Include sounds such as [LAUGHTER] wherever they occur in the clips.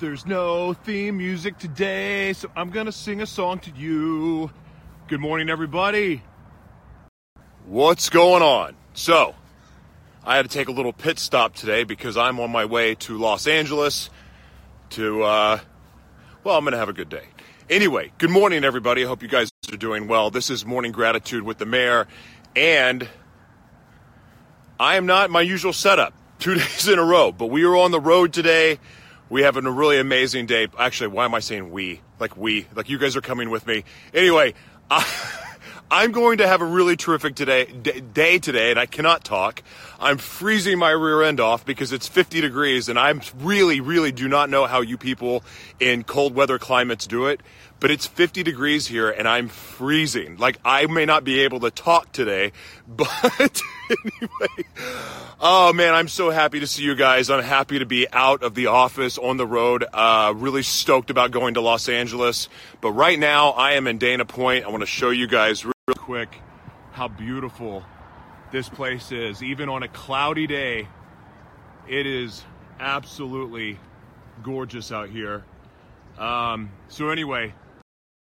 There's no theme music today, so I'm gonna sing a song to you. Good morning, everybody. What's going on? So, I had to take a little pit stop today because I'm on my way to Los Angeles to, uh, well, I'm gonna have a good day. Anyway, good morning, everybody. I hope you guys are doing well. This is Morning Gratitude with the Mayor, and I am not my usual setup two [LAUGHS] days in a row, but we are on the road today. We have a really amazing day. Actually, why am I saying we? Like we, like you guys are coming with me. Anyway, I, [LAUGHS] I'm going to have a really terrific today, day today, and I cannot talk. I'm freezing my rear end off because it's 50 degrees, and I'm really, really do not know how you people in cold weather climates do it but it's 50 degrees here and I'm freezing. Like I may not be able to talk today, [LAUGHS] but anyway. Oh man, I'm so happy to see you guys. I'm happy to be out of the office on the road. Uh, really stoked about going to Los Angeles. But right now I am in Dana Point. I want to show you guys real quick how beautiful this place is. Even on a cloudy day, it is absolutely gorgeous out here. Um, so anyway,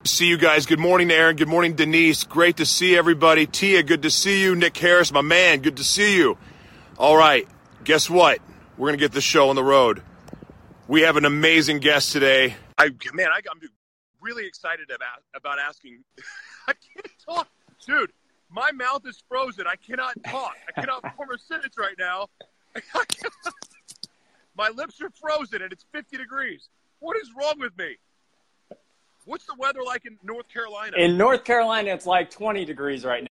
see you guys. Good morning, Aaron. Good morning, Denise. Great to see everybody. Tia, good to see you. Nick Harris, my man, good to see you. All right, guess what? We're gonna get this show on the road. We have an amazing guest today. I man, I, am really excited about about asking. [LAUGHS] I can't talk, dude. My mouth is frozen. I cannot talk. I cannot [LAUGHS] form a sentence right now. [LAUGHS] my lips are frozen, and it's 50 degrees. What is wrong with me? What's the weather like in North Carolina? In North Carolina, it's like 20 degrees right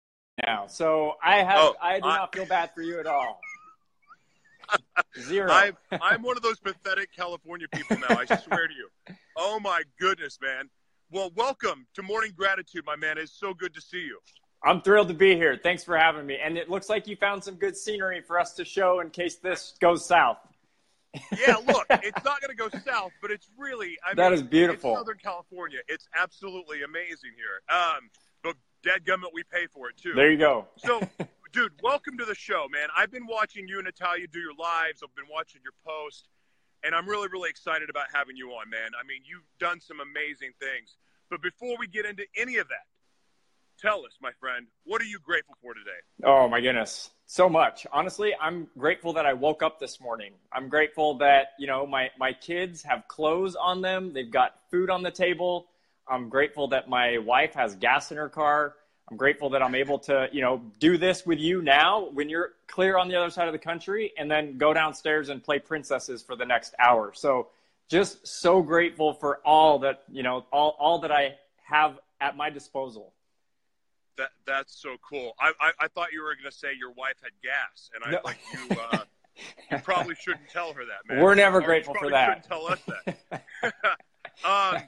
now. So I have oh, I do I, not feel bad for you at all. [LAUGHS] Zero. I'm, [LAUGHS] I'm one of those pathetic California people now. I swear to you. Oh my goodness, man. Well, welcome to Morning Gratitude, my man. It's so good to see you. I'm thrilled to be here. Thanks for having me. And it looks like you found some good scenery for us to show in case this goes south yeah, [LAUGHS] look, it's not going to go south, but it's really I that mean, is beautiful. Southern California. It's absolutely amazing here. Um, but dadgummit, we pay for it too. There you go. so, [LAUGHS] dude, welcome to the show, man. I've been watching you and Natalia do your lives. I've been watching your post, and I'm really, really excited about having you on, man. I mean, you've done some amazing things. But before we get into any of that, tell us, my friend, what are you grateful for today? Oh my goodness so much. Honestly, I'm grateful that I woke up this morning. I'm grateful that, you know, my, my kids have clothes on them. They've got food on the table. I'm grateful that my wife has gas in her car. I'm grateful that I'm able to, you know, do this with you now when you're clear on the other side of the country and then go downstairs and play princesses for the next hour. So just so grateful for all that, you know, all, all that I have at my disposal. That that's so cool. I I, I thought you were going to say your wife had gas, and I no. like you. Uh, you probably shouldn't tell her that, man. We're never or grateful for that. Shouldn't tell us that. [LAUGHS] um,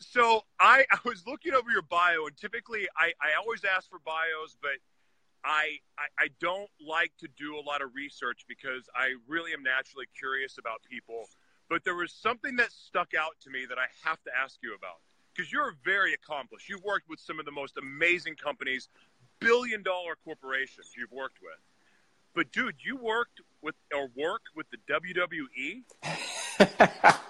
so I, I was looking over your bio, and typically I, I always ask for bios, but I, I I don't like to do a lot of research because I really am naturally curious about people. But there was something that stuck out to me that I have to ask you about because you're very accomplished. You've worked with some of the most amazing companies, billion dollar corporations you've worked with. But dude, you worked with or work with the WWE? [LAUGHS]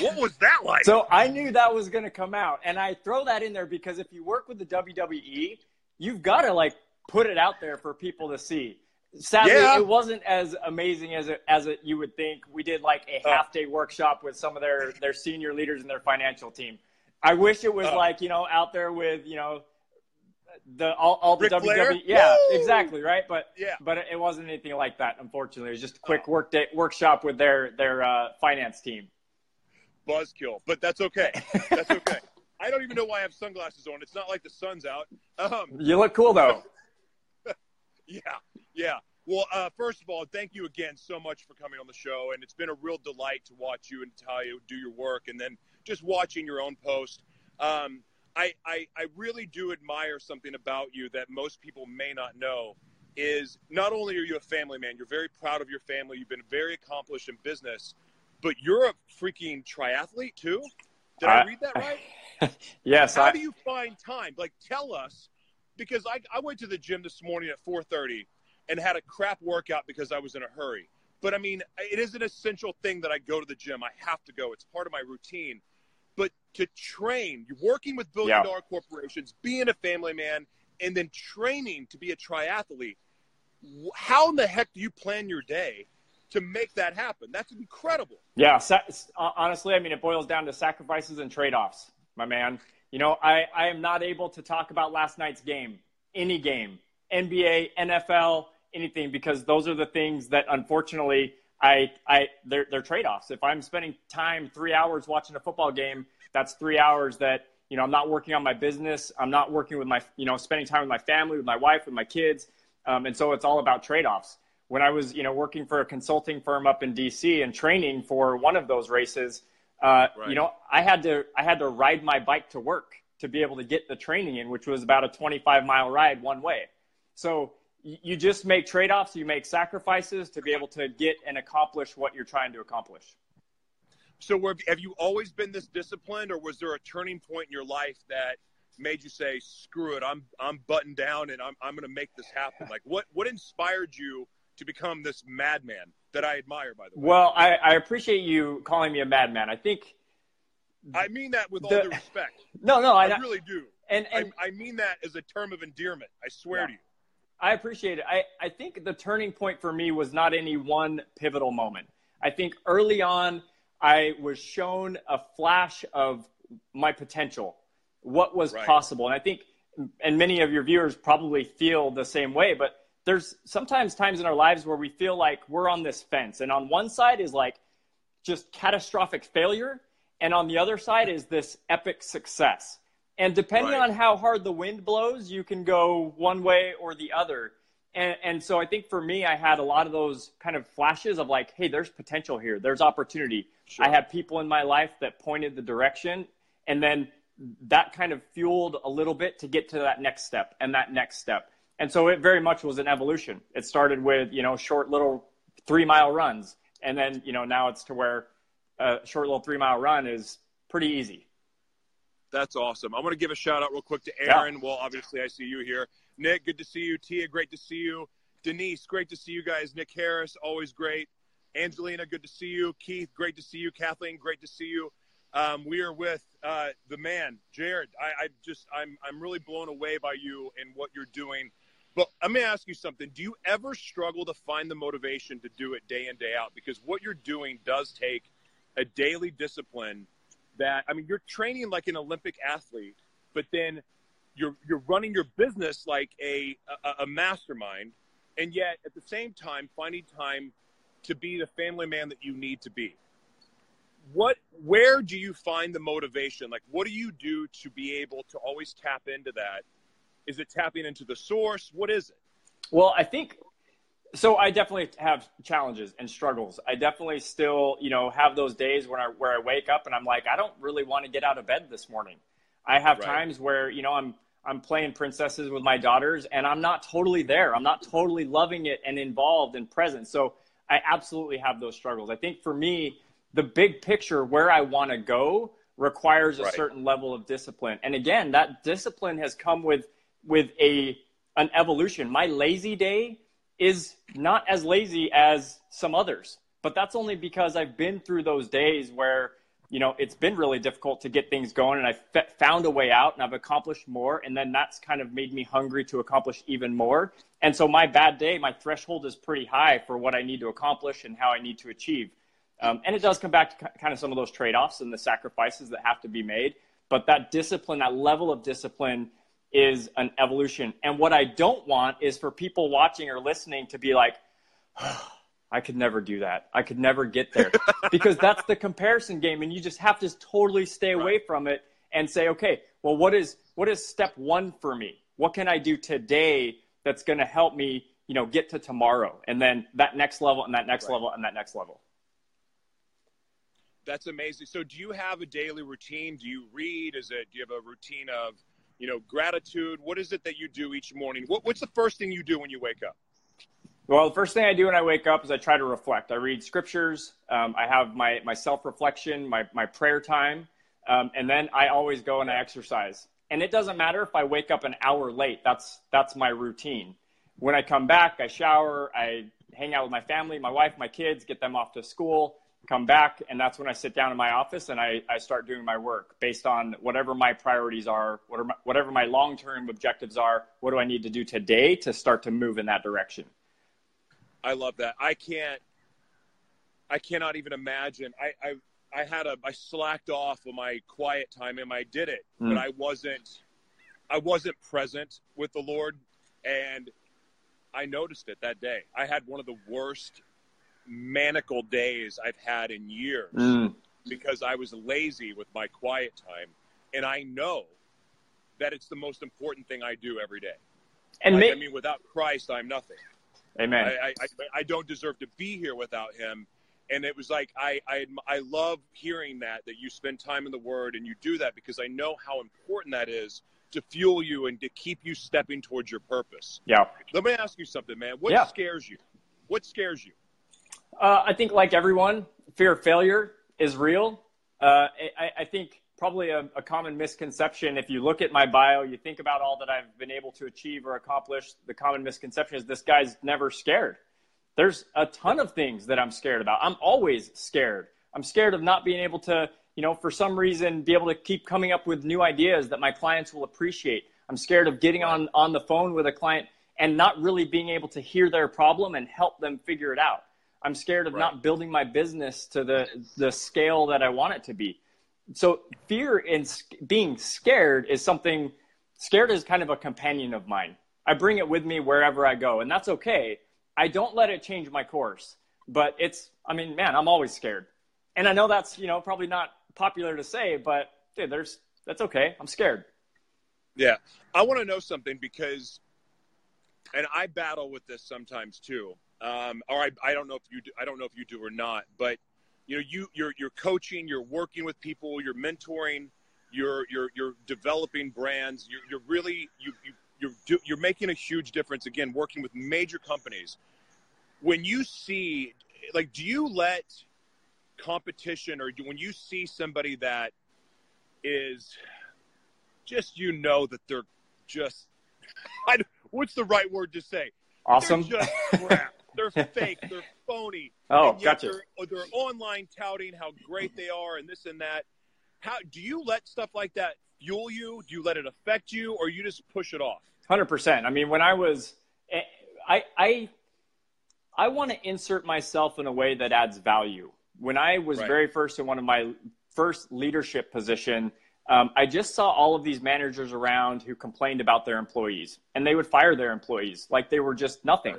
what was that like? So I knew that was going to come out and I throw that in there because if you work with the WWE, you've got to like put it out there for people to see. Sadly, yeah. it wasn't as amazing as it, as it, you would think. We did like a uh. half day workshop with some of their their senior leaders and their financial team. I wish it was uh, like you know out there with you know the all, all the Ric WWE. Yeah, Woo! exactly right. But yeah, but it wasn't anything like that. Unfortunately, it was just a quick oh. work day, workshop with their their uh, finance team. Buzzkill, but that's okay. That's okay. I don't even know why I have sunglasses on. It's not like the sun's out. Um, you look cool though. [LAUGHS] yeah, yeah. Well, uh, first of all, thank you again so much for coming on the show, and it's been a real delight to watch you and Talia do your work, and then just watching your own post. Um, I, I, I really do admire something about you that most people may not know is not only are you a family man, you're very proud of your family, you've been very accomplished in business, but you're a freaking triathlete too. Did I, I read that right? [LAUGHS] yes. How I, do you find time? Like, tell us, because I, I went to the gym this morning at 4:30 and had a crap workout because I was in a hurry. But I mean, it is an essential thing that I go to the gym. I have to go. It's part of my routine. To train, you're working with billion yeah. dollar corporations, being a family man, and then training to be a triathlete. How in the heck do you plan your day to make that happen? That's incredible. Yeah, uh, honestly, I mean, it boils down to sacrifices and trade offs, my man. You know, I, I am not able to talk about last night's game, any game, NBA, NFL, anything, because those are the things that unfortunately I, I, they're, they're trade offs. If I'm spending time three hours watching a football game, that's three hours that you know, I'm not working on my business. I'm not working with my, you know, spending time with my family, with my wife, with my kids. Um, and so it's all about trade offs. When I was, you know, working for a consulting firm up in DC and training for one of those races, uh, right. you know, I had to, I had to ride my bike to work to be able to get the training in, which was about a 25 mile ride one way. So you just make trade offs, you make sacrifices to be able to get and accomplish what you're trying to accomplish. So, have you always been this disciplined, or was there a turning point in your life that made you say, "Screw it, I'm I'm buttoned down and I'm I'm going to make this happen"? Like, what what inspired you to become this madman that I admire? By the way. Well, I, I appreciate you calling me a madman. I think. I mean that with the, all due respect. [LAUGHS] No, no, I, I really do. And, and I, I, mean that as a term of endearment. I swear yeah. to you. I appreciate it. I, I think the turning point for me was not any one pivotal moment. I think early on, I was shown a flash of my potential, what was right. possible. And I think, and many of your viewers probably feel the same way, but there's sometimes times in our lives where we feel like we're on this fence. And on one side is like just catastrophic failure, and on the other side is this epic success. And depending right. on how hard the wind blows, you can go one way or the other. And, and so I think for me, I had a lot of those kind of flashes of like, hey, there's potential here, there's opportunity. Sure. I had people in my life that pointed the direction, and then that kind of fueled a little bit to get to that next step and that next step. And so it very much was an evolution. It started with you know short little three mile runs, and then you know now it's to where a short little three mile run is pretty easy. That's awesome. I want to give a shout out real quick to Aaron. Yeah. Well, obviously I see you here. Nick, good to see you. Tia, great to see you. Denise, great to see you guys. Nick Harris, always great. Angelina, good to see you. Keith, great to see you. Kathleen, great to see you. Um, we are with uh, the man, Jared. I, I, just, I'm, I'm really blown away by you and what you're doing. But let me ask you something. Do you ever struggle to find the motivation to do it day in, day out? Because what you're doing does take a daily discipline that, I mean, you're training like an Olympic athlete, but then you're, you're running your business like a, a, a mastermind. And yet at the same time, finding time to be the family man that you need to be. What where do you find the motivation? Like what do you do to be able to always tap into that? Is it tapping into the source? What is it? Well i think so i definitely have challenges and struggles. I definitely still you know have those days where i where i wake up and i'm like i don't really want to get out of bed this morning i have right. times where you know i'm i'm playing princesses with my daughters and i'm not totally there i'm not totally loving it and involved and present so I absolutely have those struggles. I think for me, the big picture where I want to go requires a right. certain level of discipline. And again, that discipline has come with with a an evolution. My lazy day is not as lazy as some others, but that's only because I've been through those days where you know, it's been really difficult to get things going and I found a way out and I've accomplished more. And then that's kind of made me hungry to accomplish even more. And so my bad day, my threshold is pretty high for what I need to accomplish and how I need to achieve. Um, and it does come back to kind of some of those trade offs and the sacrifices that have to be made. But that discipline, that level of discipline is an evolution. And what I don't want is for people watching or listening to be like, [SIGHS] I could never do that. I could never get there because that's the comparison game, and you just have to totally stay away right. from it and say, okay, well, what is what is step one for me? What can I do today that's going to help me you know, get to tomorrow and then that next level and that next Right. level and that next level. That's amazing. So, do you have a daily routine? Do you read? Is it? Do you have a routine of, you know, gratitude? What is it that you do each morning? What, what's the first thing you do when you wake up? Well, the first thing I do when I wake up is I try to reflect. I read scriptures. Um, I have my, my self reflection, my, my prayer time. Um, and then I always go and I exercise. And it doesn't matter if I wake up an hour late. That's, that's my routine. When I come back, I shower, I hang out with my family, my wife, my kids, get them off to school, come back. And that's when I sit down in my office and I, I start doing my work based on whatever my priorities are, whatever my, whatever my long term objectives are. What do I need to do today to start to move in that direction? I love that. I can't. I cannot even imagine. I I, I had a I slacked off on my quiet time and I did it, Mm. but I wasn't. I wasn't present with the Lord, and I noticed it that day. I had one of the worst manical days I've had in years Mm. because I was lazy with my quiet time, and I know that it's the most important thing I do every day. And Like, ma- I mean, without Christ, I'm nothing. Amen. I, I, I, I don't deserve to be here without him. And it was like I, I I love hearing that that you spend time in the Word and you do that because I know how important that is to fuel you and to keep you stepping towards your purpose. yeah. Let me ask you something, man. What Yeah. scares you? What scares you? Uh, I think, like everyone, fear of failure is real. Uh, I, I think probably a, a common misconception. If you look at my bio, you think about all that I've been able to achieve or accomplish. The common misconception is this guy's never scared. There's a ton of things that I'm scared about. I'm always scared. I'm scared of not being able to, you know, for some reason, be able to keep coming up with new ideas that my clients will appreciate. I'm scared of getting on on the phone with a client and not really being able to hear their problem and help them figure it out. I'm scared of Right. not building my business to the the scale that I want it to be. So fear and being scared is something. Scared is kind of a companion of mine. I bring it with me wherever I go, and that's okay. I don't let it change my course, but it's. I mean, man, I'm always scared, and I know that's you know probably not popular to say, but dude, there's that's okay. I'm scared. Yeah, I want to know something because, and I battle with this sometimes too. Um, or I, I don't know if you do, I don't know if you do or not, but you know, you you're you're coaching, you're working with people, you're mentoring, you're you're you're developing brands. You're you're really you you you're do, you're making a huge difference. Again, working with major companies. When you see, like, do you let competition or do, when you see somebody that is just you know that they're just [LAUGHS] I, what's the right word to say? Awesome. Crap. They're [LAUGHS] fake. They're phony. Oh, gotcha. They're, they're online touting how great they are and this and that. How do you let stuff like that fuel you? Do you let it affect you, or you just push it off? Hundred percent. I mean, when I was, eh, I I I want to insert myself in a way that adds value. When I was Right. very first in one of my first leadership position, um, I just saw all of these managers around who complained about their employees, and they would fire their employees like they were just nothing.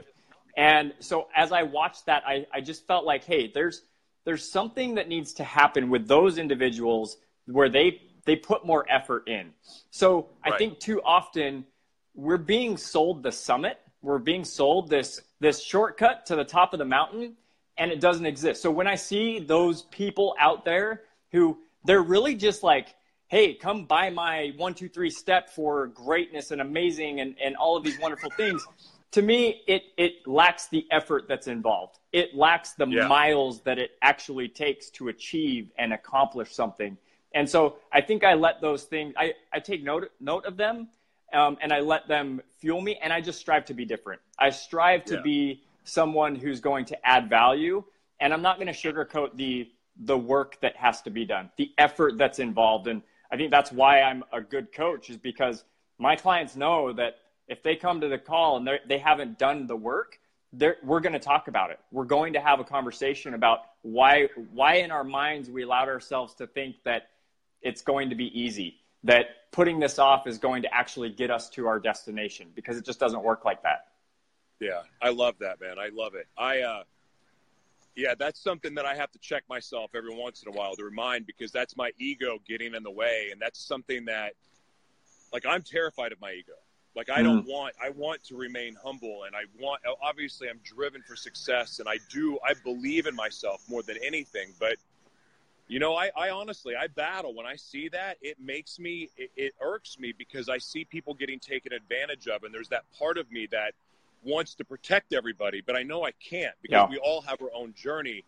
And so as I watched that, I, I just felt like, hey, there's there's something that needs to happen with those individuals where they they put more effort in. So I Right. think too often we're being sold the summit. We're being sold this this shortcut to the top of the mountain, and it doesn't exist. So when I see those people out there who they're really just like, hey, come buy my one, two, three step for greatness and amazing and, and all of these wonderful things. To me, it it lacks the effort that's involved. It lacks the Yeah. miles that it actually takes to achieve and accomplish something. And so I think I let those things I, I take note note of them um, and I let them fuel me and I just strive to be different. I strive to Yeah. be someone who's going to add value and I'm not going to sugarcoat the the work that has to be done, the effort that's involved. And I think that's why I'm a good coach is because my clients know that if they come to the call and they're- haven't done the work, we're going to talk about it. We're going to have a conversation about why why in our minds we allowed ourselves to think that it's going to be easy, that putting this off is going to actually get us to our destination because it just doesn't work like that. Yeah, I love that, man. I love it. I, uh, yeah, that's something that I have to check myself every once in a while to remind because that's my ego getting in the way, and that's something that, like, I'm terrified of my ego. Like I hmm. don't want I want to remain humble and I want obviously I'm driven for success and I do I believe in myself more than anything, but you know, I, I honestly I battle when I see that. It makes me it, it irks me because I see people getting taken advantage of and there's that part of me that wants to protect everybody, but I know I can't because Yeah. we all have our own journey.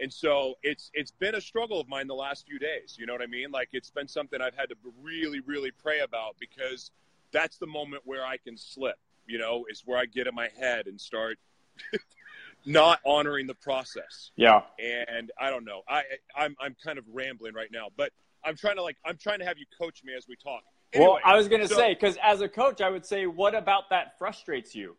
And so it's it's been a struggle of mine the last few days. You know what I mean? Like it's been something I've had to really, really pray about because that's the moment where I can slip. You know, is where I get in my head and start [LAUGHS] not honoring the process. Yeah. And I don't know. I I'm I'm kind of rambling right now, but I'm trying to like I'm trying to have you coach me as we talk. well, I was going to so- say because as a coach, I would say, what about that frustrates you?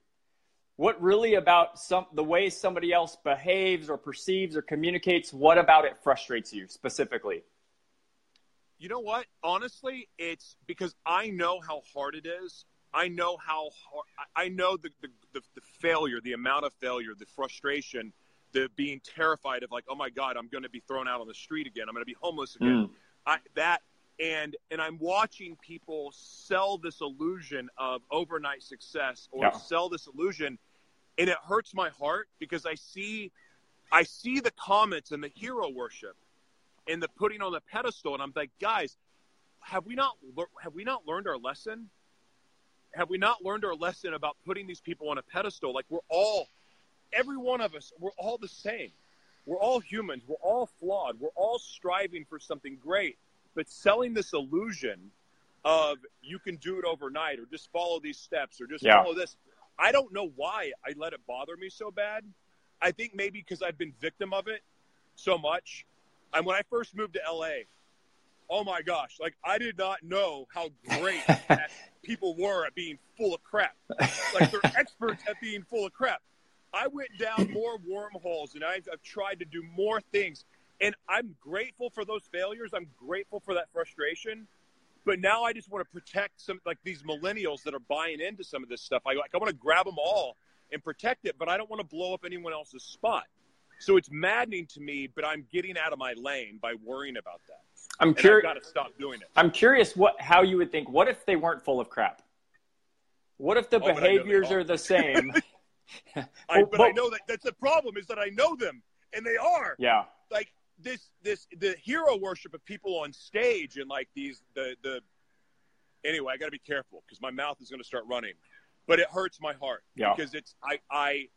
What really about some the way somebody else behaves or perceives or communicates? What about it frustrates you specifically? You know what? Honestly, it's because I know how hard it is. I know how hard. I know the, the, the, the failure, the amount of failure, the frustration, the being terrified of like, oh my god, I'm going to be thrown out on the street again. I'm going to be homeless again. Mm. I, that and and I'm watching people sell this illusion of overnight success or Yeah. sell this illusion, and it hurts my heart because I see, I see the comments and the hero worship, and the putting on the pedestal, and I'm like, guys, have we not have we not learned our lesson? Have we not learned our lesson about putting these people on a pedestal? Like we're all, every one of us, we're all the same. We're all humans. We're all flawed. We're all striving for something great. But selling this illusion of you can do it overnight or just follow these steps or just Yeah. follow this. I don't know why I let it bother me so bad. I think maybe because I've been victim of it so much. And when I first moved to LA, oh my gosh, like I did not know how great [LAUGHS] people were at being full of crap. Like they're [LAUGHS] experts at being full of crap. I went down more wormholes and I've, I've tried to do more things. And I'm grateful for those failures. I'm grateful for that frustration. But now I just want to protect some, like these millennials that are buying into some of this stuff. I like, I want to grab them all and protect it, but I don't want to blow up anyone else's spot. So it's maddening to me, but I'm getting out of my lane by worrying about that. I'm curious. got to stop doing it. I'm curious what how you would think. What if they weren't full of crap? What if the Oh, but I know they behaviors are. the same? [LAUGHS] I, Well, but I know that that's the problem is that I know them and they are. yeah. like this this the hero worship of people on stage and like these the the anyway i got to be careful because my mouth is going to start running but it hurts my heart Yeah. because it's i i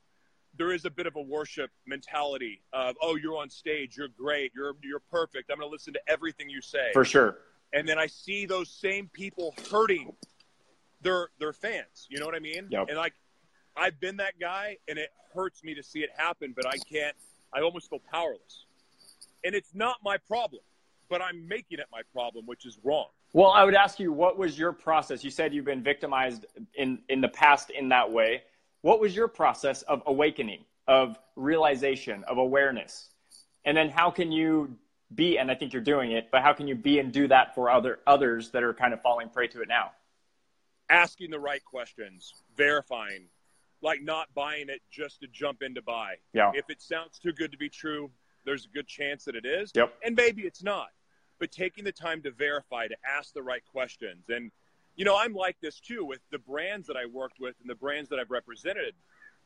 there is a bit of a worship mentality of oh you're on stage you're great you're you're perfect i'm going to listen to everything you say For sure. and then i see those same people hurting their their fans you know what i mean Yep. and like i've been that guy and it hurts me to see it happen but i can't i almost feel powerless and it's not my problem but i'm making it my problem which is wrong Well, I would ask you, what was your process? You said you've been victimized in, in the past in that way. What was your process of awakening, of realization, of awareness? And then how can you be, and I think you're doing it, but how can you be and do that for other others that are kind of falling prey to it now? asking the right questions verifying like not buying it just to jump in to buy Yeah. if it sounds too good to be true there's a good chance that it is Yep. and maybe it's not but taking the time to verify to ask the right questions and you know i'm like this too with the brands that i worked with and the brands that i've represented.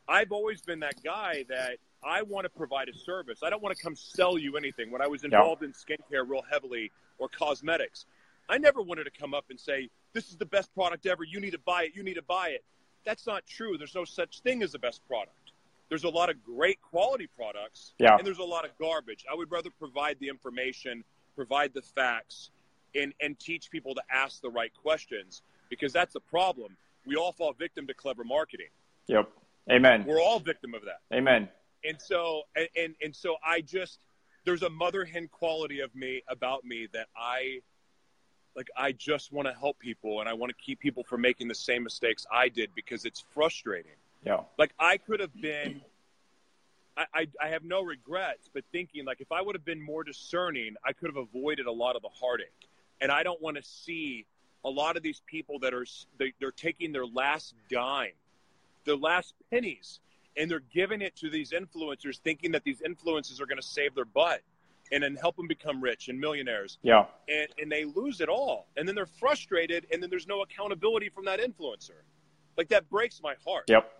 I've always been that guy that i want to provide a service. I don't want to come sell you anything. When i was involved in skincare real heavily or cosmetics i never wanted to come up and say this is the best product ever. You need to buy it. You need to buy it. That's not true. There's no such thing as the best product. There's a lot of great quality products Yeah. and there's a lot of garbage. I would rather provide the information provide the facts and, and teach people to ask the right questions because that's the problem we all fall victim to clever marketing Yep. Amen. we're all victim of that Amen. and so and, and and so i just there's a mother hen quality of me about me that i like i just want to help people and i want to keep people from making the same mistakes i did because it's frustrating Yeah. like i could have been I, I, I have no regrets, but thinking like if I would have been more discerning, I could have avoided a lot of the heartache. And I don't want to see a lot of these people that are they, they're taking their last dime, their last pennies, and they're giving it to these influencers, thinking that these influencers are going to save their butt and then help them become rich and millionaires. Yeah. And, and they lose it all. And then they're frustrated, and then there's no accountability from that influencer. Like that breaks my heart. Yep.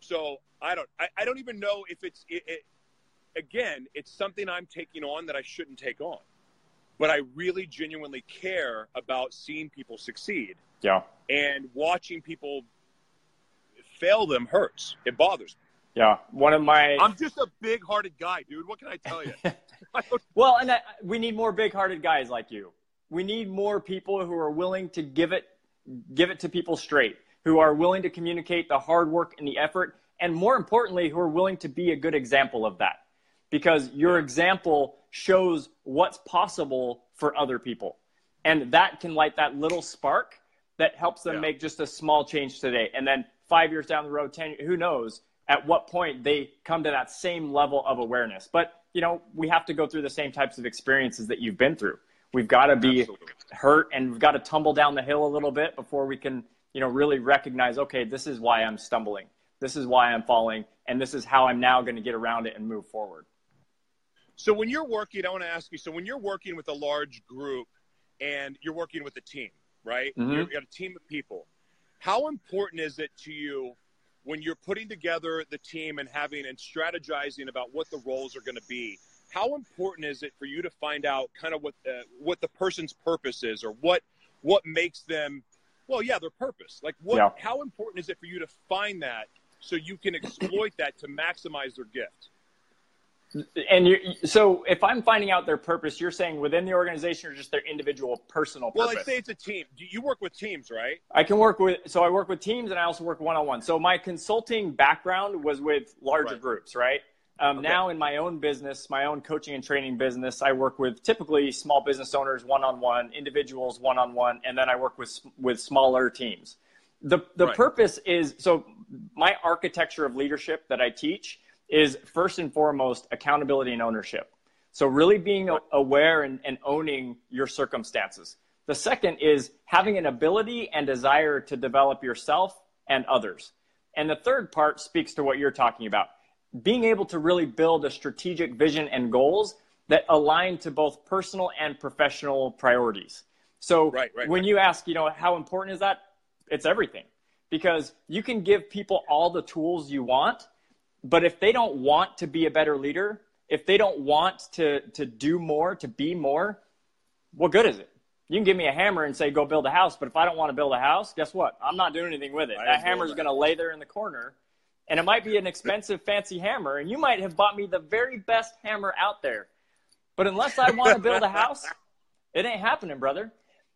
So I don't. I, I don't even know if it's. It, it, again, it's something I'm taking on that I shouldn't take on. But I really genuinely care about seeing people succeed. Yeah. And watching people fail them hurts. It bothers me. Yeah. One of my. I'm just a big-hearted guy, dude. What can I tell you? [LAUGHS] well, and I, we need more big-hearted guys like you. We need more people who are willing to give it, give it to people straight, who are willing to communicate the hard work and the effort, and more importantly, who are willing to be a good example of that. Because your example shows what's possible for other people. And that can light that little spark that helps them yeah. make just a small change today. And then five years down the road, 10, who knows at what point they come to that same level of awareness. But, you know, we have to go through the same types of experiences that you've been through. We've got to be Absolutely. hurt and we've got to tumble down the hill a little bit before we can, you know, really recognize, okay, this is why I'm stumbling. This is why I'm falling. And this is how I'm now going to get around it and move forward. So when you're working, I want to ask you, so when you're working with a large group and you're working with a team, right? Mm-hmm. You've got a team of people how important is it to you when you're putting together the team and having and strategizing about what the roles are going to be? How important is it for you to find out kind of what the, what the person's purpose is, or what what makes them? Well, yeah, their purpose. Like, what? Yeah. How important is it for you to find that so you can exploit that to maximize their gift? And you, so if I'm finding out their purpose, you're saying within the organization or just their individual personal purpose? Well, I say it's a team. You work with teams, right? I can work with, so I work with teams and I also work one on one. So my consulting background was with larger right. groups, right? Um, okay. Now in my own business, my own coaching and training business, I work with typically small business owners one on one, individuals one on one, and then I work with with smaller teams. The the right. purpose is so my architecture of leadership that I teach is first and foremost accountability and ownership. So, really being aware and, and, owning your circumstances. The second is having an ability and desire to develop yourself and others. And the third part speaks to what you're talking about being able to really build a strategic vision and goals that align to both personal and professional priorities. So, right, right, when right. you ask, you know, how important is that? It's everything because you can give people all the tools you want but if they don't want to be a better leader, if they don't want to, to do more, to be more, what good is it? You can give me a hammer and say, go build a house. But if I don't want to build a house, guess what? I'm not doing anything with it. That hammer's going to lay there in the corner. And it might be an expensive, fancy hammer. And you might have bought me the very best hammer out there. But unless I want to build a house, [LAUGHS] it ain't happening, brother.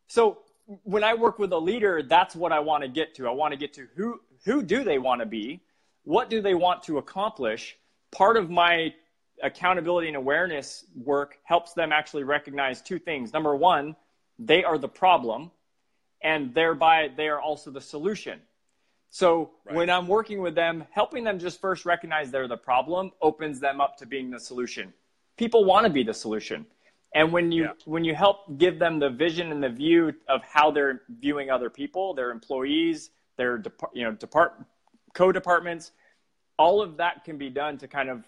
So when I work with a leader, that's what I want to get to. I want to get to who, who do they want to be? What do they want to accomplish? Part of my accountability and awareness work helps them actually recognize two things. Number one, they are the problem, and thereby they are also the solution. So right. when I'm working with them, helping them just first recognize they're the problem opens them up to being the solution. People want to be the solution. And when you yeah. when you help give them the vision and the view of how they're viewing other people, their employees, their you know depart co-departments, all of that can be done to kind of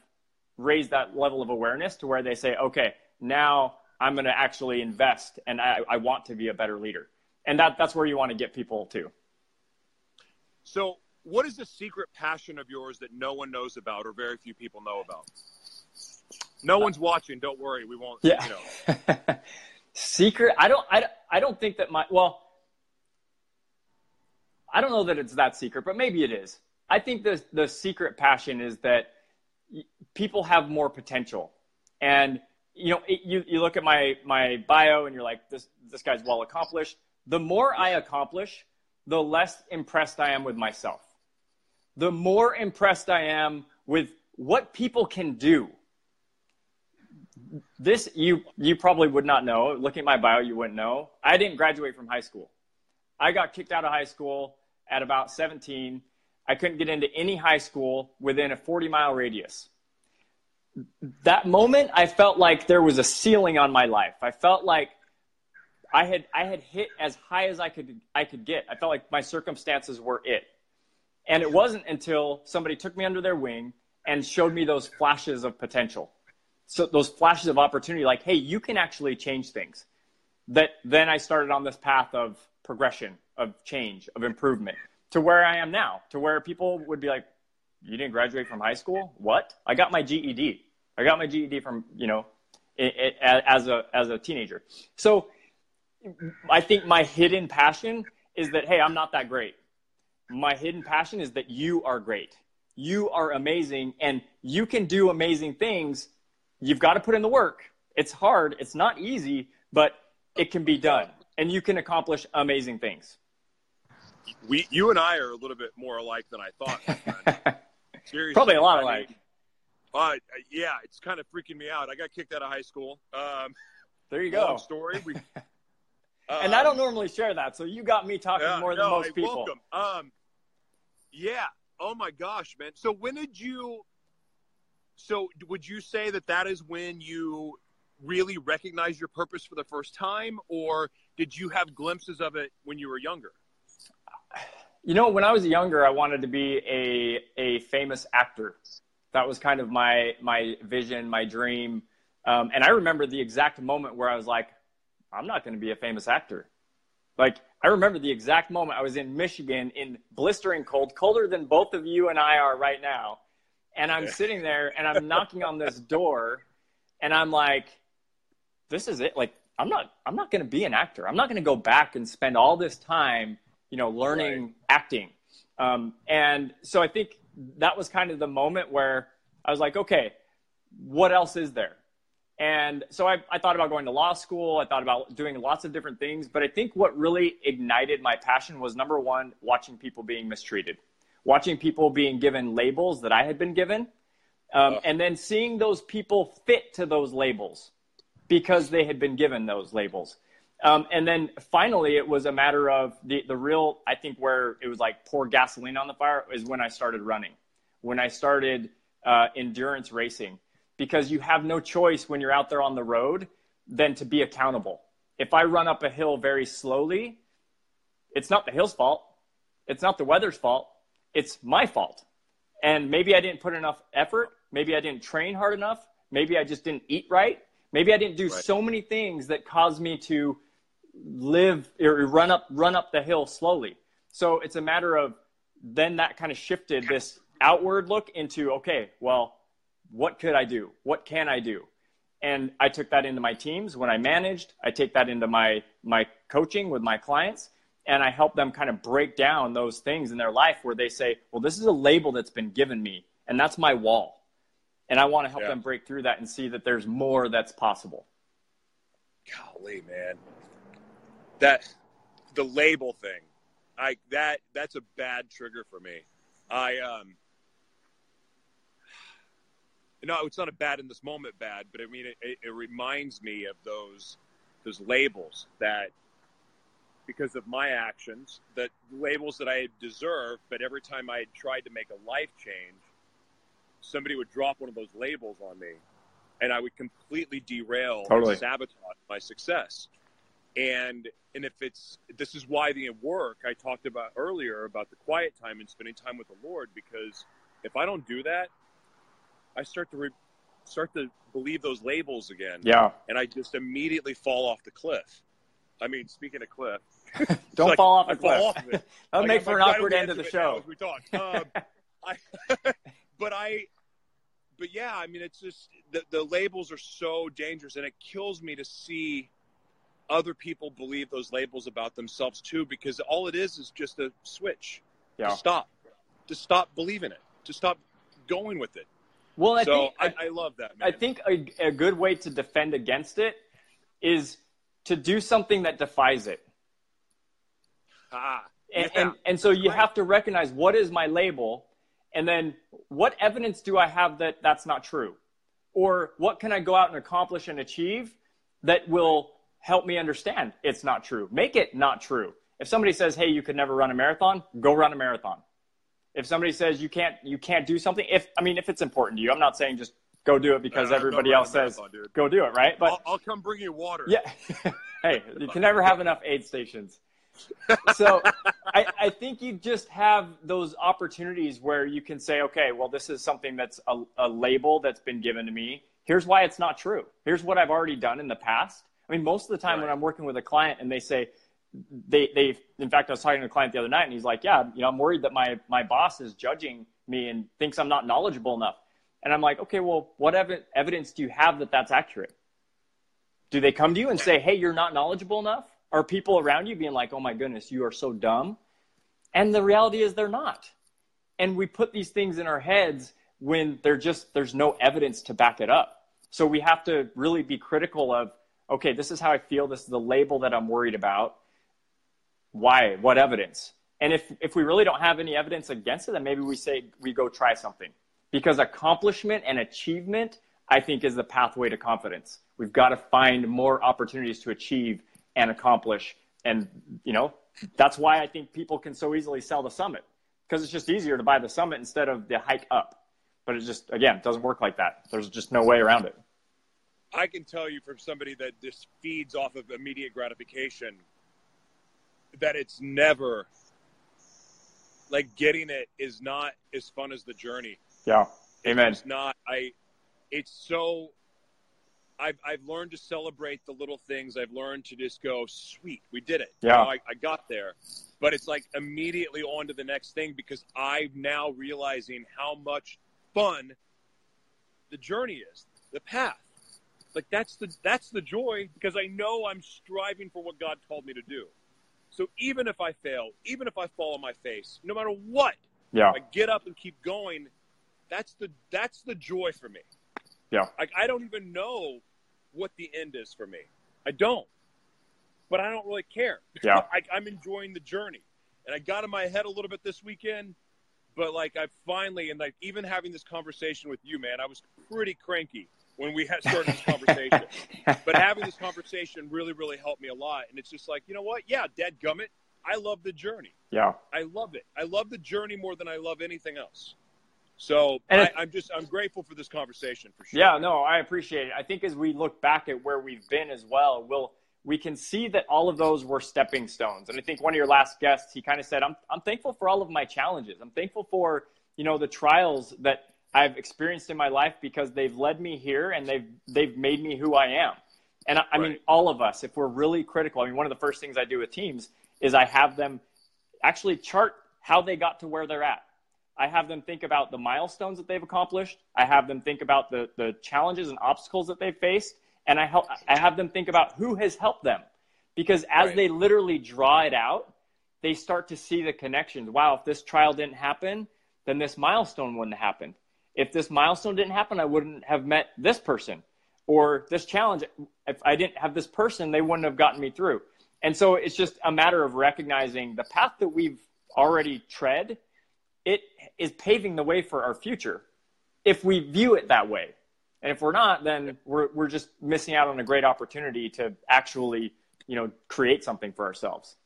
raise that level of awareness to where they say, okay, now I'm going to actually invest and I, I want to be a better leader. And that, that's where you want to get people to. So, what is the secret passion of yours that no one knows about or very few people know about? No one's watching. Don't worry. We won't. Yeah. You know. [LAUGHS] secret. I don't. I, I don't think that my. Well, I don't know that it's that secret, but maybe it is. I think the the secret passion is that people have more potential, and you know, it, you you look at my my bio and you're like, this this guy's well accomplished. The more I accomplish, the less impressed I am with myself. The more impressed I am with what people can do. This you you probably would not know. Looking at my bio, you wouldn't know. I didn't graduate from high school. I got kicked out of high school at about 17 I couldn't get into any high school within a 40 mile radius. That moment, I felt like there was a ceiling on my life. I felt like I had, I had hit as high as I could, I could get. I felt like my circumstances were it. And it wasn't until somebody took me under their wing and showed me those flashes of potential. So those flashes of opportunity, like, hey, you can actually change things. That then I started on this path of progression, of change, of improvement to where I am now, to where people would be like, "You didn't graduate from high school? What? I got my GED. I got my GED from you know, it, it, as a as a teenager." So, I think my hidden passion is that hey, I'm not that great. My hidden passion is that you are great. You are amazing, and you can do amazing things. You've got to put in the work. It's hard. It's not easy, but it can be done, and you can accomplish amazing things we, you and I are a little bit more alike than I thought. [LAUGHS] Seriously, probably a lot I alike. Mean, uh, yeah, it's kind of freaking me out. I got kicked out of high school. Um, there you go. story. We, [LAUGHS] and I don't um, normally share that, so you got me talking yeah, more than no, most people. Welcome. Um, yeah. Oh my gosh, man. So when did you? So would you say that that is when you really recognize your purpose for the first time, or did you have glimpses of it when you were younger? You know, when I was younger, I wanted to be a a famous actor. That was kind of my my vision, my dream. Um, and I remember the exact moment where I was like, I'm not going to be a famous actor. Like, I remember the exact moment I was in Michigan in blistering cold, colder than both of you and I are right now. And I'm sitting there and I'm knocking on this door and I'm like, this is it. Like, I'm not, I'm not going to be an actor. I'm not going to go back and spend all this time you know, learning right. acting. Um, and so I think that was kind of the moment where I was like, okay, what else is there? And so I, I, thought about going to law school. I thought about doing lots of different things. But I think what really ignited my passion was number one, watching people being mistreated, watching people being given labels that I had been given, um, and then seeing those people fit to those labels because they had been given those labels. Um, and then finally, it was a matter of the, the real, I think, where it was like pour gasoline on the fire is when I started running, when I started uh, endurance racing, because you have no choice when you're out there on the road than to be accountable. If I run up a hill very slowly, it's not the hill's fault. It's not the weather's fault. It's my fault. And maybe I didn't put enough effort. Maybe I didn't train hard enough. Maybe I just didn't eat right. Maybe I didn't do right. so many things that caused me to live or run up run up the hill slowly. So it's a matter of then that kind of shifted this outward look into okay, well, what could I do? What can I do? And I took that into my teams when I managed. I take that into my my coaching with my clients and I help them kind of break down those things in their life where they say, well, this is a label that's been given me and that's my wall. And I want to help yeah. them break through that and see that there's more that's possible. Golly, man that the label thing, I that that's a bad trigger for me. I um, no, it's not a bad in this moment bad, but I mean it, it, it reminds me of those those labels that because of my actions, that labels that I deserved, but every time I tried to make a life change, somebody would drop one of those labels on me, and I would completely derail totally. and sabotage my success. And and if it's this is why the work I talked about earlier about the quiet time and spending time with the Lord because if I don't do that, I start to re- start to believe those labels again. Yeah, and I just immediately fall off the cliff. I mean, speaking of cliff, [LAUGHS] don't like, fall off the cliff. Off That'll like, make for an awkward end of the show. As we talk, [LAUGHS] um, I, [LAUGHS] but I, but yeah, I mean, it's just the, the labels are so dangerous, and it kills me to see other people believe those labels about themselves too, because all it is is just a switch. Yeah. To stop. To stop believing it. To stop going with it. Well, I so think I, I, love that. Man. I think a, a good way to defend against it is to do something that defies it. Ah, and, yeah. and, and so you right. have to recognize what is my label, and then what evidence do I have that that's not true, or what can I go out and accomplish and achieve that will help me understand it's not true. Make it not true. If somebody says, "Hey, you could never run a marathon," go run a marathon. If somebody says you can't you can't do something, if I mean if it's important to you, I'm not saying just go do it because everybody else says go do it, right? But I'll, I'll come bring you water. Yeah. [LAUGHS] hey, you can never have enough aid stations. so I, I, think you just have those opportunities where you can say, okay, well, this is something that's a, a label that's been given to me. Here's why it's not true. Here's what I've already done in the past. I mean, most of the time right. when I'm working with a client and they say, they they in fact I was talking to a client the other night and he's like, yeah, you know, I'm worried that my my boss is judging me and thinks I'm not knowledgeable enough. And I'm like, okay, well, what ev- evidence do you have that that's accurate? Do they come to you and say, hey, you're not knowledgeable enough? Are people around you being like, oh my goodness, you are so dumb? And the reality is they're not. And we put these things in our heads when they're just, there's no evidence to back it up. So we have to really be critical of, okay, this is how I feel. This is the label that I'm worried about. Why? What evidence? And if, if we really don't have any evidence against it, then maybe we say we go try something. Because accomplishment and achievement, I think, is the pathway to confidence. We've got to find more opportunities to achieve and accomplish. And, you know, that's why I think people can so easily sell the summit because it's just easier to buy the summit instead of the hike up. But it just, again, doesn't work like that. There's just no way around it. I can tell you from somebody that just feeds off of immediate gratification that it's never like getting it is not as fun as the journey. Yeah. Amen. It's not. I. It's so. I've I've learned to celebrate the little things. I've learned to just go, sweet, we did it. Yeah. You know, I, I got there, but it's like immediately on to the next thing because I'm now realizing how much fun the journey is, the path. Like that's the that's the joy because I know I'm striving for what God called me to do. So even if I fail, even if I fall on my face, no matter what, yeah. I get up and keep going. That's the that's the joy for me. Yeah. Like I don't even know what the end is for me. I don't. But I don't really care. Yeah. [LAUGHS] I, I'm enjoying the journey. And I got in my head a little bit this weekend, but like I finally and like even having this conversation with you, man, I was pretty cranky when we had started this [LAUGHS] conversation. but having this conversation really, really helped me a lot. And it's just like, you know what? Yeah, dead gummit. I love the journey. Yeah. I love it. I love the journey more than I love anything else. So And I, I'm just I'm grateful for this conversation for sure. Yeah, no, I appreciate it. I think as we look back at where we've been as well, we'll we can see that all of those were stepping stones. And I think one of your last guests, he kind of said, "I'm I'm thankful for all of my challenges. I'm thankful for you know the trials that I've experienced in my life because they've led me here and they've they've made me who I am." And I, I mean, all of us, if we're really critical, I mean, one of the first things I do with teams is I have them actually chart how they got to where they're at. I have them think about the milestones that they've accomplished. I have them think about the, the challenges and obstacles that they've faced. And I, help, I have them think about who has helped them. Because as Right. they literally draw it out, they start to see the connections. Wow, if this trial didn't happen, then this milestone wouldn't have happened. If this milestone didn't happen, I wouldn't have met this person. Or this challenge, if I didn't have this person, they wouldn't have gotten me through. And so it's just a matter of recognizing the path that we've already tread it is paving the way for our future if we view it that way. And if we're not, then we're, we're just missing out on a great opportunity to actually, you know, create something for ourselves.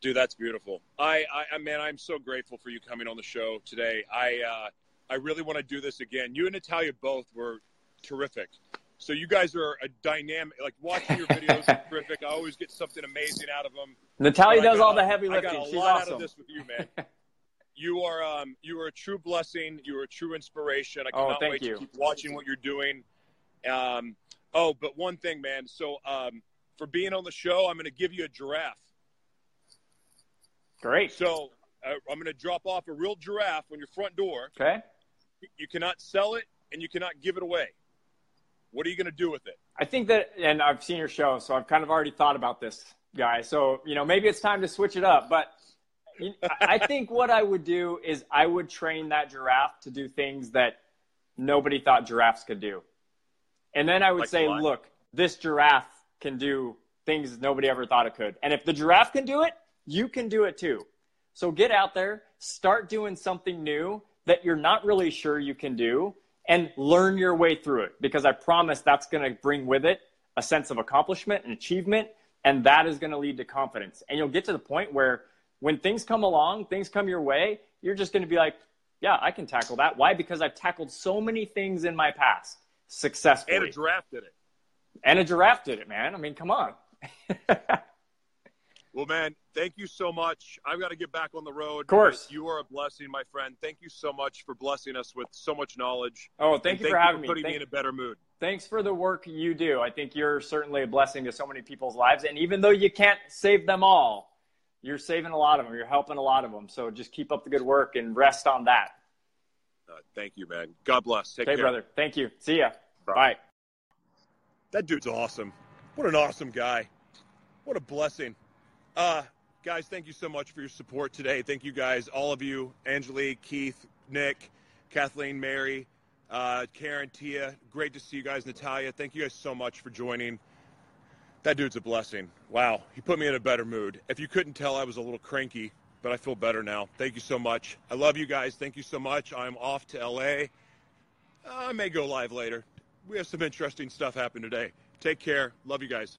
Dude, that's beautiful. I, I, man, I'm so grateful for you coming on the show today. I, uh, I really want to do this again. You and Natalia both were terrific. So you guys are a dynamic. Like watching your videos is [LAUGHS] terrific. I always get something amazing out of them. Natalia does got all the heavy lifting. I got a She's lot out of this with you, man. you are, um, you are a true blessing. You are a true inspiration. I Oh, cannot thank wait you. to keep watching what you're doing. Um, oh, but one thing, man. So um, for being on the show, I'm going to give you a giraffe. Great. So uh, I'm going to drop off a real giraffe on your front door. Okay. You cannot sell it and you cannot give it away. What are you going to do with it? I think that, and I've seen your show, so I've kind of already thought about this, guy. So, you know, maybe it's time to switch it up. But I think what I would do is I would train that giraffe to do things that nobody thought giraffes could do. And then I would Like say, look, this giraffe can do things nobody ever thought it could. And if the giraffe can do it, you can do it too. So get out there, start doing something new that you're not really sure you can do, and learn your way through it. Because I promise that's going to bring with it a sense of accomplishment and achievement, and that is going to lead to confidence. And you'll get to the point where when things come along, things come your way, you're just going to be like, yeah, I can tackle that. Why? Because I've tackled so many things in my past successfully. And a giraffe did it. And a giraffe did it, man. I mean, come on. [LAUGHS] Well, man, thank you so much. I've got to get back on the road. Of course. You are a blessing, my friend. Thank you so much for blessing us with so much knowledge. oh, And thank you for having me. putting Thank- me in a better mood. thanks for the work you do. I think you're certainly a blessing to so many people's lives. And even though you can't save them all, you're saving a lot of them. You're helping a lot of them. So just keep up the good work and rest on that. Uh, thank you, man. God bless. Take okay, care. brother. Thank you. See ya. Bye. Bye. That dude's awesome. What an awesome guy. What a blessing. Uh, guys, thank you so much for your support today. Thank you guys, all of you, Angelique, Keith, Nick, Kathleen, Mary, uh, Karen, Tia. Great to see you guys, Natalia. Thank you guys so much for joining. That dude's a blessing. Wow, he put me in a better mood. If you couldn't tell, I was a little cranky, but I feel better now. Thank you so much. I love you guys. Thank you so much. I'm off to LA. I may go live later. We have some interesting stuff happen today. Take care. Love you guys.